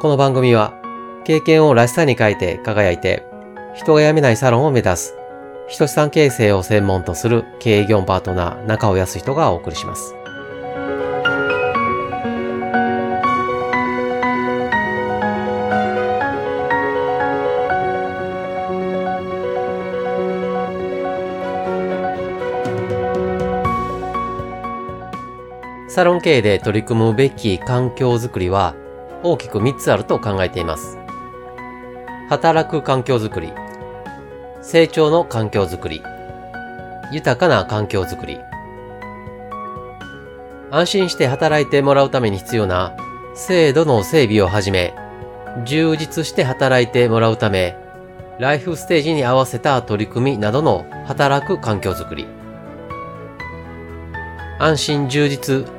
この番組は経験をらしさに変えて輝いて人が辞めないサロンを目指す人資産形成を専門とする経営業パートナー中尾康人がお送りします。サロン経営で取り組むべき環境づくりは大きく3つあると考えています。働く環境づくり、成長の環境づくり、豊かな環境づくり。安心して働いてもらうために必要な制度の整備をはじめ、充実して働いてもらうため、ライフステージに合わせた取り組みなどの働く環境づくり。安心充実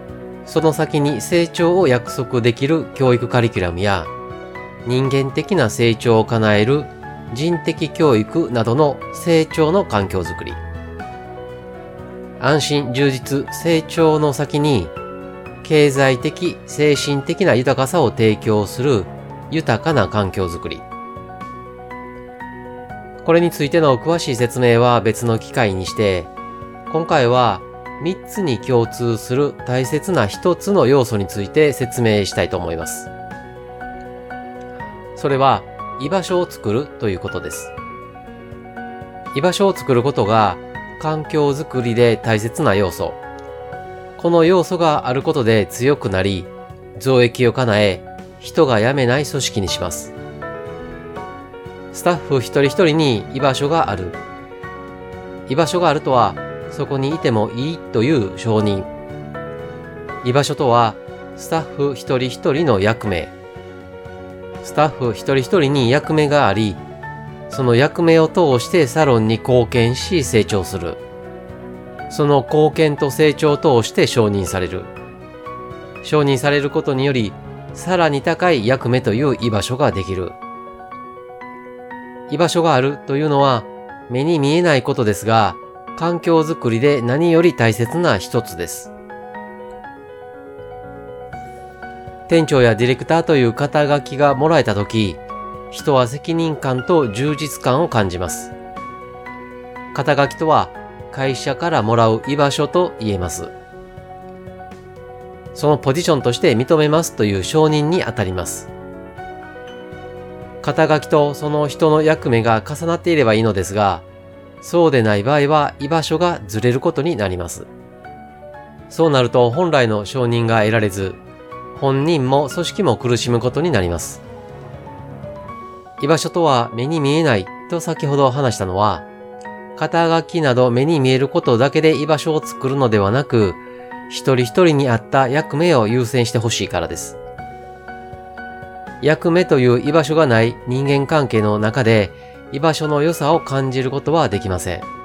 その先に成長を約束できる教育カリキュラムや人間的な成長を叶える人的教育などの成長の環境づくり。安心、充実、成長の先に経済的、精神的な豊かさを提供する豊かな環境づくり。これについての詳しい説明は別の機会にして、今回は3つに共通する大切な1つの要素について説明したいと思います。それは居場所を作るということです。居場所を作ることが環境づくりで大切な要素。この要素があることで強くなり、増益を叶え、人が辞めない組織にします。スタッフ一人一人に居場所がある。居場所があるとはそこにいてもいいという承認。居場所とは、スタッフ一人一人の役目。スタッフ一人一人に役目があり、その役目を通してサロンに貢献し成長する。その貢献と成長を通して承認される。承認されることにより、さらに高い役目という居場所ができる。居場所があるというのは目に見えないことですが、環境づくりで何より大切な一つです。店長やディレクターという肩書きがもらえたとき、人は責任感と充実感を感じます。肩書きとは会社からもらう居場所と言えます。そのポジションとして認めますという承認にあたります。肩書きとその人の役目が重なっていればいいのですが、そうでない場合は居場所がずれることになります。そうなると本来の承認が得られず、本人も組織も苦しむことになります。居場所とは目に見えないと先ほど話したのは、肩書きなど目に見えることだけで居場所を作るのではなく、一人一人に合った役目を優先してほしいからです。役目という居場所がない人間関係の中で、居場所の良さを感じることはできません。